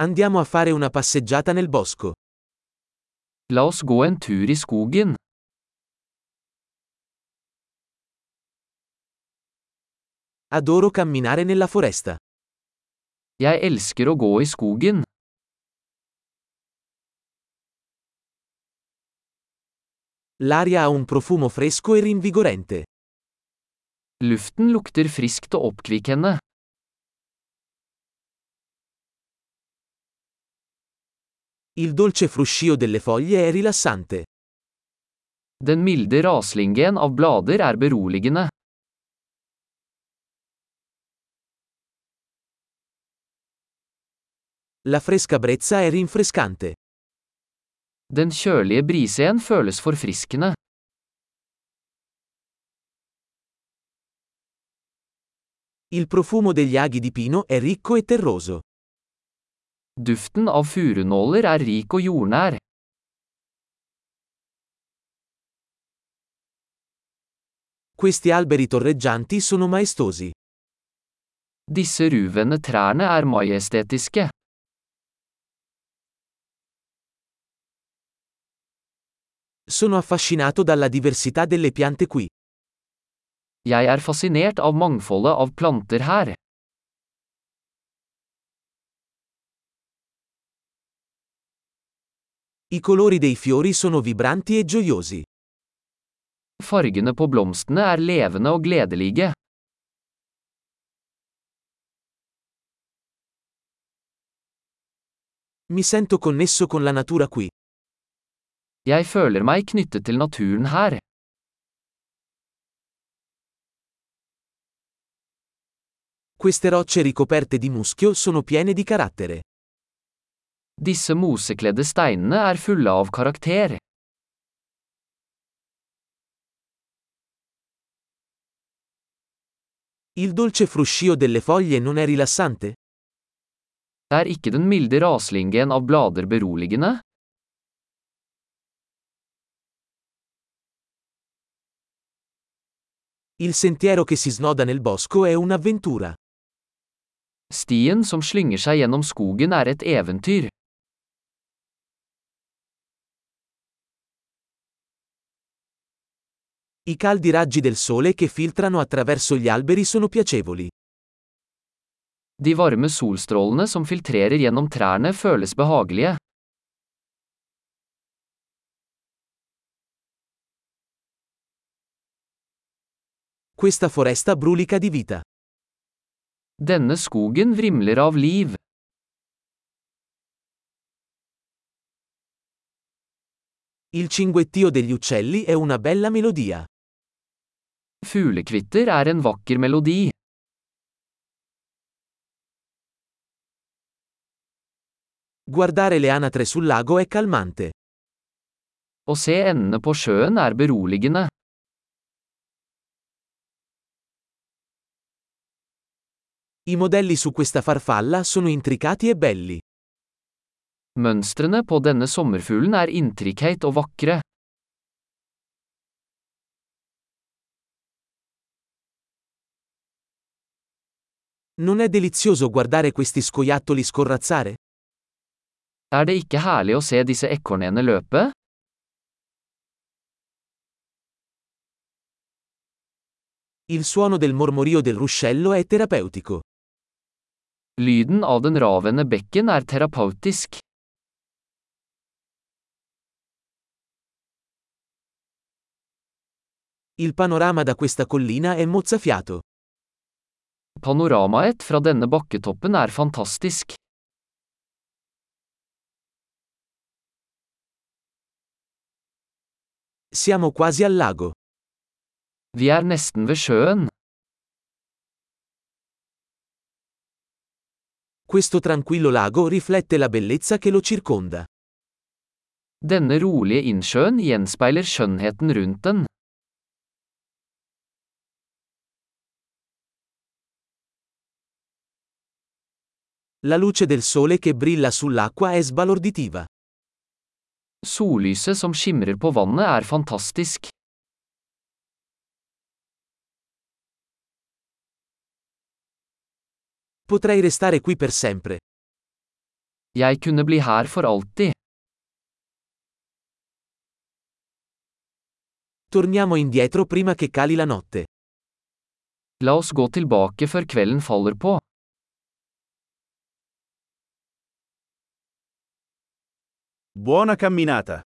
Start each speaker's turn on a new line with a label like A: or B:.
A: Andiamo a fare una passeggiata nel bosco.
B: La oss gå en tur i skogen.
A: Adoro camminare nella foresta.
B: Jeg elsker å gå i skogen.
A: L'aria ha un profumo fresco e rinvigorente.
B: Luften lukter friskt og oppkvikkende.
A: Il dolce fruscio delle foglie è rilassante.
B: Den milde raslingen av blader er beroligende.
A: La fresca brezza è rinfrescante.
B: Den kjølige brisen føles forfriskende.
A: Il profumo degli aghi di pino è ricco e terroso.
B: Duften av furunåler er rik og jordnær.
A: Questi alberi torreggianti sono maestosi.
B: Disse ruvende trærne er majestetiske.
A: Sono affascinato dalla diversità delle piante qui.
B: Jeg er fascinert av mangfoldet av planter her.
A: I colori dei fiori sono vibranti e gioiosi.
B: Fargene på blomstene er levende og gledelige.
A: Mi sento connesso con la natura qui.
B: Jeg føler meg knyttet til naturen her.
A: Queste rocce ricoperte di muschio sono piene di carattere.
B: Disse mosekledde steinene er fulle av karakter.
A: Il dolce fruscio delle foglie non è rilassante?
B: Er ikke den milde raslingen av blader beroligende?
A: Il sentiero che si snoda nel bosco è un'avventura.
B: Stien som slynger seg gjennom skogen er et eventyr.
A: I caldi raggi del sole che filtrano attraverso gli alberi sono piacevoli.
B: De varme solstrålene som filtrerer gjennom trærne føles behagelige.
A: Questa foresta brulica di vita.
B: Denne skogen vrimler av liv.
A: Il cinguettio degli uccelli è una bella melodia.
B: Fuglekvitter er en vakker melodi.
A: Guardare le anatre sul lago è calmante.
B: Å se endene på sjøen er beroligende.
A: I modelli su questa farfalla sono intricati e belli.
B: Mønstrene på denne sommerfuglen er intrikate og vakre.
A: Non è delizioso guardare questi scoiattoli scorrazzare?
B: Er det ikke herlig å se disse ekornene løpe?
A: Il suono del mormorio del ruscello è terapeutico.
B: Lyden av den ravende bekken er terapeutisk.
A: Il panorama da questa collina è mozzafiato.
B: Panoramaet fra denne bakketoppen er fantastisk.
A: Siamo quasi al lago.
B: Vi er nesten ved sjøen.
A: Questo tranquillo lago riflette la bellezza che lo circonda.
B: Denne rolige innsjøen gjenspeiler skjønnheten rundt den.
A: La luce del sole che brilla sull'acqua è sbalorditiva.
B: Sollyset som skimrer på vannet er fantastisk.
A: Potrei restare qui per sempre.
B: Jeg kunne bli her for alltid.
A: Torniamo indietro prima che cali la notte.
B: La oss gå tilbake før kvelden faller på.
C: Buona camminata!